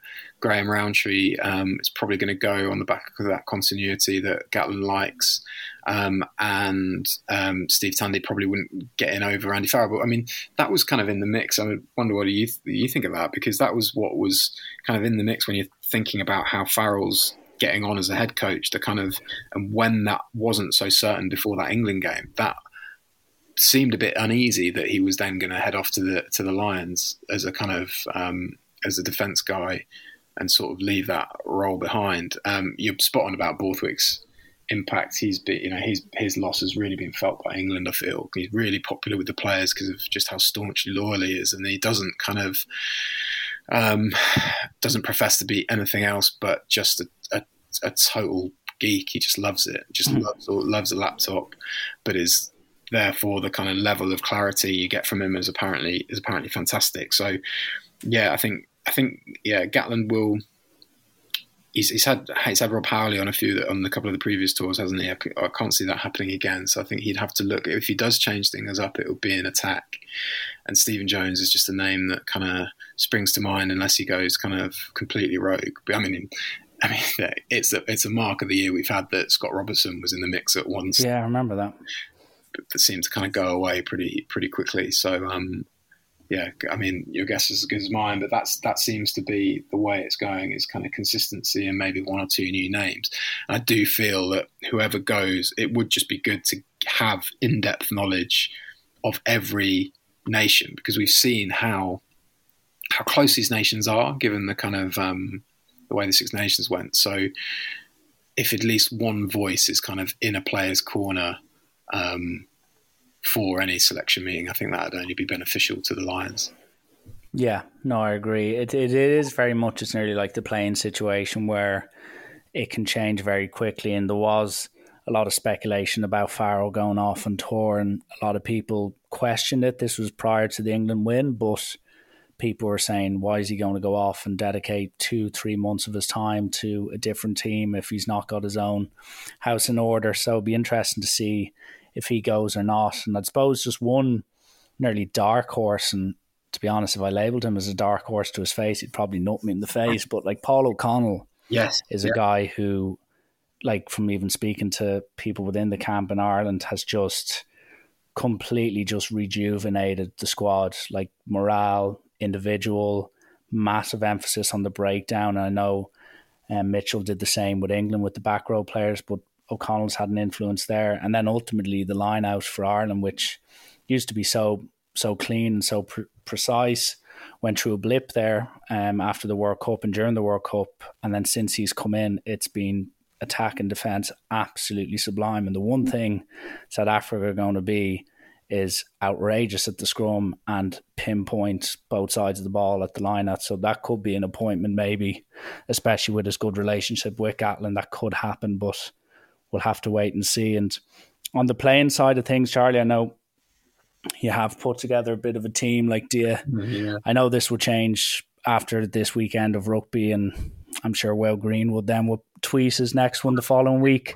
C: Graham Rowntree um, is probably going to go on the back of that continuity that Gatland likes. Um, and um, Steve Tandy probably wouldn't get in over Andy Farrell. But I mean, that was kind of in the mix. I wonder what you you think of that because that was what was kind of in the mix when you're thinking about how Farrell's getting on as a head coach. The kind of and when that wasn't so certain before that England game, that seemed a bit uneasy that he was then going to head off to the to the Lions as a kind of um, as a defence guy and sort of leave that role behind. Um, you're spot on about Borthwick's impact. He's been, you know, his his loss has really been felt by England. I feel he's really popular with the players because of just how staunchly loyal he is, and he doesn't kind of um, doesn't profess to be anything else but just a, a, total geek. He just loves it. Just mm-hmm. loves loves a laptop, but is therefore the kind of level of clarity you get from him is apparently is apparently fantastic. So yeah, I think I think yeah, Gatland will he's, he's had he's had Rob Howley on a few on a couple of the previous tours, hasn't he? I, I, can't see that happening again. So I think he'd have to look if he does change things up, it will be an attack. And Stephen Jones is just a name that kind of springs to mind unless he goes kind of completely rogue. But I mean. I mean, it's a it's a mark of the year we've had that Scott Robertson was in the mix at once.
B: Yeah, I remember that.
C: But that seemed to kind of go away pretty pretty quickly. So um, yeah, I mean, your guess is as good as mine, but that's that seems to be the way it's going. Is kind of consistency and maybe one or two new names. I do feel that whoever goes, it would just be good to have in-depth knowledge of every nation because we've seen how how close these nations are, given the kind of um, the way the Six Nations went. So, if at least one voice is kind of in a player's corner. Um, for any selection meeting. I think that would only be beneficial to the Lions.
B: Yeah, no, I agree. It, it, it is very much it's nearly like the playing situation where it can change very quickly. And there was a lot of speculation about Farrell going off on tour, and a lot of people questioned it. This was prior to the England win, but people were saying, why is he going to go off and dedicate two, three months of his time to a different team if he's not got his own house in order? So it'll be interesting to see if he goes or not. And I suppose just one nearly dark horse, and to be honest, if I labelled him as a dark horse to his face, he'd probably nut me in the face. But like Paul O'Connell,
C: yes,
B: is a guy who, like from even speaking to people within the camp in Ireland, has just completely just rejuvenated the squad, like morale, individual, massive emphasis on the breakdown. I know um, Mitchell did the same with England with the back row players, but O'Connell's had an influence there, and then ultimately the line out for Ireland, which used to be so so clean and so pre- precise, went through a blip there um, after the World Cup and during the World Cup, and then since he's come in, it's been attack and defence absolutely sublime. And the one thing South Africa are going to be is outrageous at the scrum and pinpoint both sides of the ball at the line. So that could be an appointment, maybe, especially with his good relationship with Gatland. That could happen, but we'll have to wait and see. And on the playing side of things, Charlie, I know you have put together a bit of a team. Like, do you, yeah. I know this will change after this weekend of rugby, and I'm sure Will Greenwood then will tweet his next one the following week.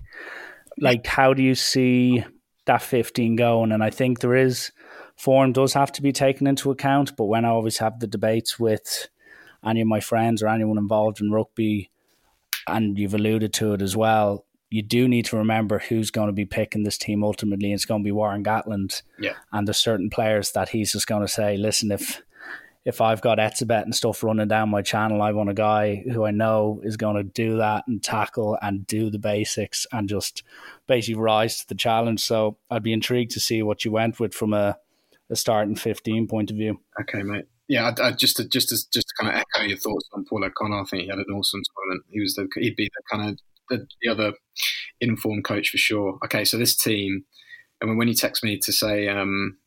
B: Like, how do you see that 15 going? And I think there is form does have to be taken into account. But when I always have the debates with any of my friends or anyone involved in rugby, and you've alluded to it as well, you do need to remember who's going to be picking this team ultimately. It's going to be Warren Gatland.
C: Yeah.
B: And there's certain players that he's just going to say, listen, if if I've got Etzebeth and stuff running down my channel, I want a guy who I know is going to do that and tackle and do the basics and just basically rise to the challenge. So I'd be intrigued to see what you went with from a, a starting 15 point of view.
C: Okay, mate. Yeah, I, I, just to just to just to kind of echo your thoughts on Paul O'Connor. I think he had an awesome tournament. He was the he'd be the kind of the, the other informed coach for sure. Okay, so this team, I mean, when you text me to say um,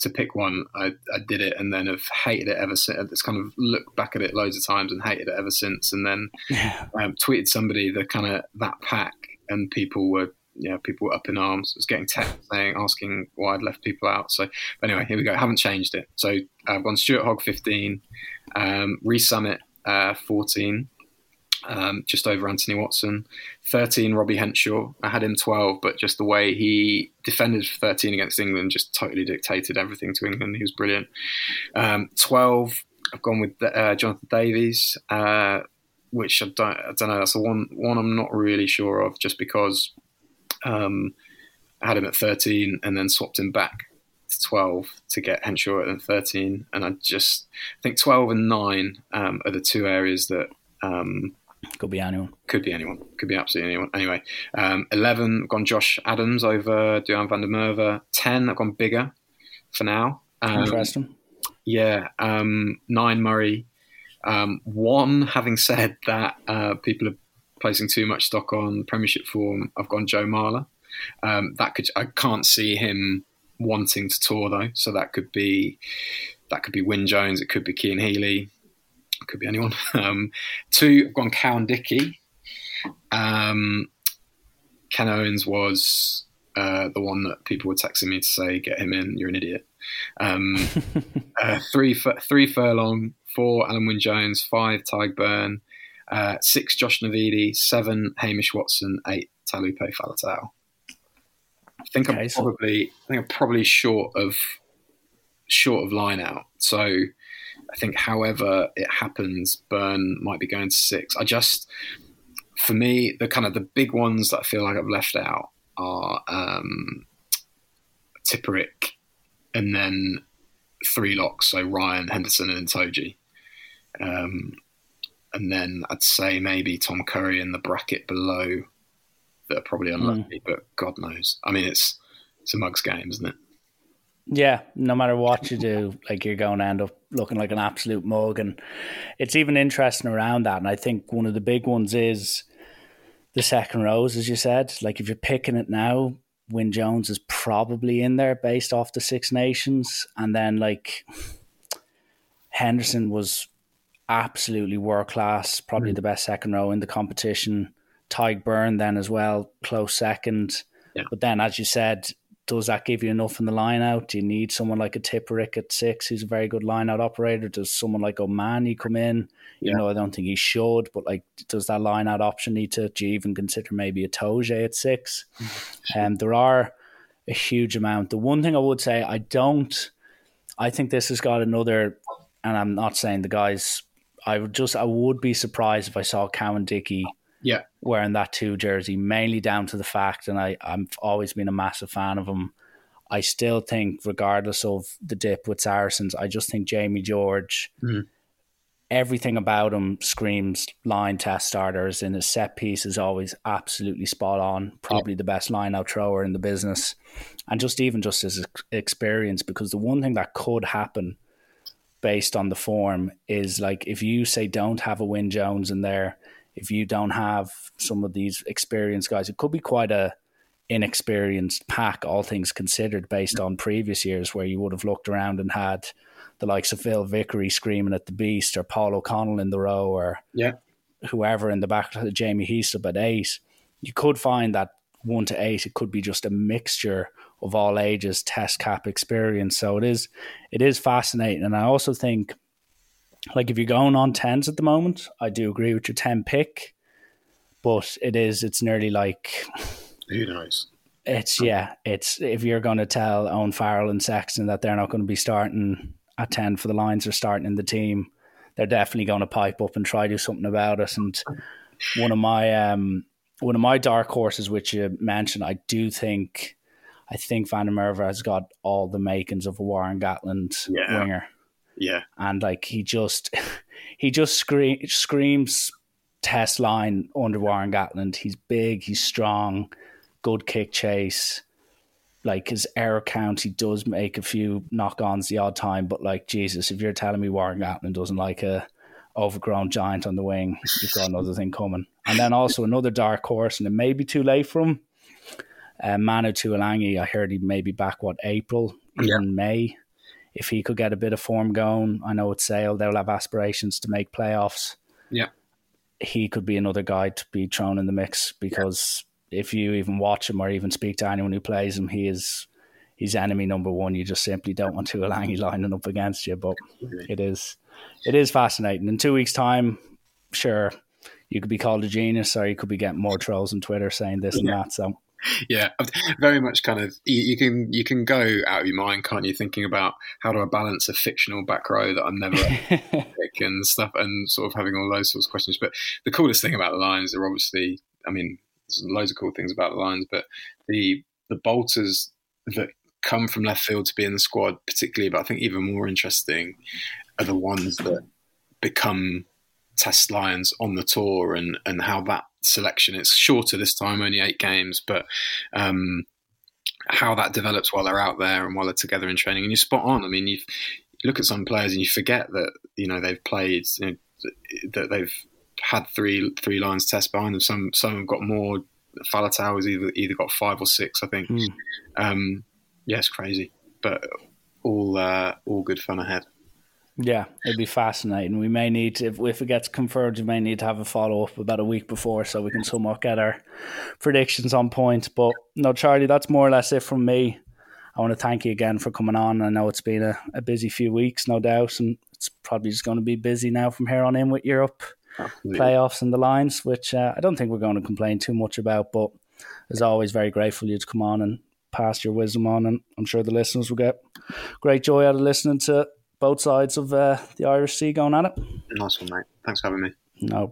C: to pick one, I, I did it and then have hated it ever since. It's kind of looked back at it loads of times and hated it ever since. And then yeah. um, tweeted somebody the kind of that pack, and people were yeah, people were up in arms. I was getting text saying, asking why I'd left people out. So anyway, here we go. I haven't changed it. So I've gone Stuart Hogg 15, um, Rees-Zammit uh, 14, um, just over Anthony Watson. 13, Robbie Henshaw. I had him 12, but just the way he defended 13 against England just totally dictated everything to England. He was brilliant. Um, 12, I've gone with uh, Jonathan Davies, uh, which I don't, I don't know. That's the one one I'm not really sure of, just because um, I had him at 13 and then swapped him back to 12 to get Henshaw at 13. And I just I think 12 and 9 um, are the two areas that um,
B: could be anyone.
C: Could be anyone. Could be absolutely anyone. Anyway, um, 11, I've gone Josh Adams over Duhan van der Merwe. 10, I've gone Biggar for now.
B: Um, Interesting.
C: Yeah. Um, 9, Murray. Um, one, having said that, uh, people are placing too much stock on Premiership form. I've gone Joe Marler. Um, that could I can't see him wanting to tour though, so that could be that could be Wyn Jones, it could be Cian Healy, could be anyone. Um, two, I've gone Cowan-Dickie. Um, Ken Owens was uh, the one that people were texting me to say, "Get him in, you're an idiot." Um, uh, three, three Furlong, four Alun Wyn Jones, five Tadhg Beirne, uh, six Josh Navidi, seven Hamish Watson, eight Taulupe Faletau. I think okay, I'm probably I think I'm probably short of short of line out. So I think however it happens, Beirne might be going to six. I just for me, the kind of the big ones that I feel like I've left out are um, Tipuric and then three locks, so Ryan, Henderson, and Toji. Um, and then I'd say maybe Tom Curry in the bracket below that are probably unlucky, mm. but God knows. I mean, it's it's a mugs game, isn't it?
B: Yeah, no matter what you do, like you're going to end up looking like an absolute mug, and it's even interesting around that. And I think one of the big ones is the second rows, as you said. Like if you're picking it now, Wyn Jones is probably in there based off the Six Nations, and then like Henderson was absolutely world class, probably mm. the best second row in the competition. Tadhg Beirne then as well, close second. Yeah. But then, as you said, does that give you enough in the line out? Do you need someone like a Tipuric at six who's a very good line out operator? Does someone like O'Mahony come in? Yeah. You know, I don't think he should, but like, does that line out option need to, do you even consider maybe a Toje at six? And um, there are a huge amount. The one thing I would say, I don't, I think this has got another, and I'm not saying the guys I would just I would be surprised if I saw Cowan-Dickie
C: yeah
B: wearing that two jersey, mainly down to the fact, and I I've always been a massive fan of him. I still think, regardless of the dip with Saracens, I just think Jamie George, mm. everything about him screams line test starters. In his set piece is always absolutely spot on. Probably yeah. the best line out thrower in the business, and just even just his experience. Because the one thing that could happen based on the form is like if you say don't have a Wyn Jones in there, if you don't have some of these experienced guys, it could be quite a inexperienced pack, all things considered, based on previous years where you would have looked around and had the likes of Phil Vickery screaming at the beast or Paul O'Connell in the row or
C: yeah.
B: whoever in the back, of Jamie Heaslip at eight. You could find that one to eight, it could be just a mixture of all ages test cap experience. So it is it is fascinating. And I also think like if you're going on tens at the moment, I do agree with your ten pick. But it is it's nearly like
C: who knows?
B: It's yeah, it's if you're gonna tell Owen Farrell and Sexton that they're not gonna be starting at ten for the Lions or starting in the team, they're definitely gonna pipe up and try to do something about it. And one of my um one of my dark horses, which you mentioned, I do think I think Van der Merwe has got all the makings of a Warren Gatland yeah. winger.
C: Yeah,
B: and like he just he just scre- screams test line under Warren Gatland. He's big, he's strong, good kick chase. Like his error count, he does make a few knock ons the odd time, but like Jesus, if you're telling me Warren Gatland doesn't like a overgrown giant on the wing, you've got another thing coming. And then also another dark horse, and it may be too late for him. Uh, Manu Tuilagi, I heard he may be back what April, even yeah. May. If he could get a bit of form going, I know it's Sale. They'll have aspirations to make playoffs.
C: Yeah,
B: he could be another guy to be thrown in the mix because yeah. if you even watch him or even speak to anyone who plays him, he is he's enemy number one. You just simply don't want to Tuilagi lining up against you. But it is it is fascinating. In two weeks' time, sure, you could be called a genius, or you could be getting more trolls on Twitter saying this yeah. and that. So
C: yeah, very much kind of you, you, can you can go out of your mind, can't you? Thinking about how do I balance a fictional back row that I'm never pick and stuff, and sort of having all those sorts of questions. But the coolest thing about the Lions are obviously, I mean, there's loads of cool things about the Lions, but the the bolters that come from left field to be in the squad, particularly, but I think even more interesting are the ones that become test lions on the tour and and how that selection. It's shorter this time only eight games but um, how that develops while they're out there and while they're together in training and you're spot on. I mean you look at some players and you forget that you know they've played you know, that they've had three three Lions test behind them. Some some have got more. Faletau has either either got five or six I think. Mm. um, yeah it's crazy but all uh, all good fun ahead
B: yeah, it'd be fascinating. We may need to, if, if it gets confirmed, we may need to have a follow up about a week before so we can somewhat get our predictions on point. But no, Charlie, that's more or less it from me. I want to thank you again for coming on. I know it's been a, a busy few weeks, no doubt, and it's probably just going to be busy now from here on in with Europe playoffs and the Lions, which uh, I don't think we're going to complain too much about. But as always, very grateful you to come on and pass your wisdom on, and I'm sure the listeners will get great joy out of listening to both sides of uh, the Irish Sea going at it.
C: Nice one, mate. Thanks for having me.
B: No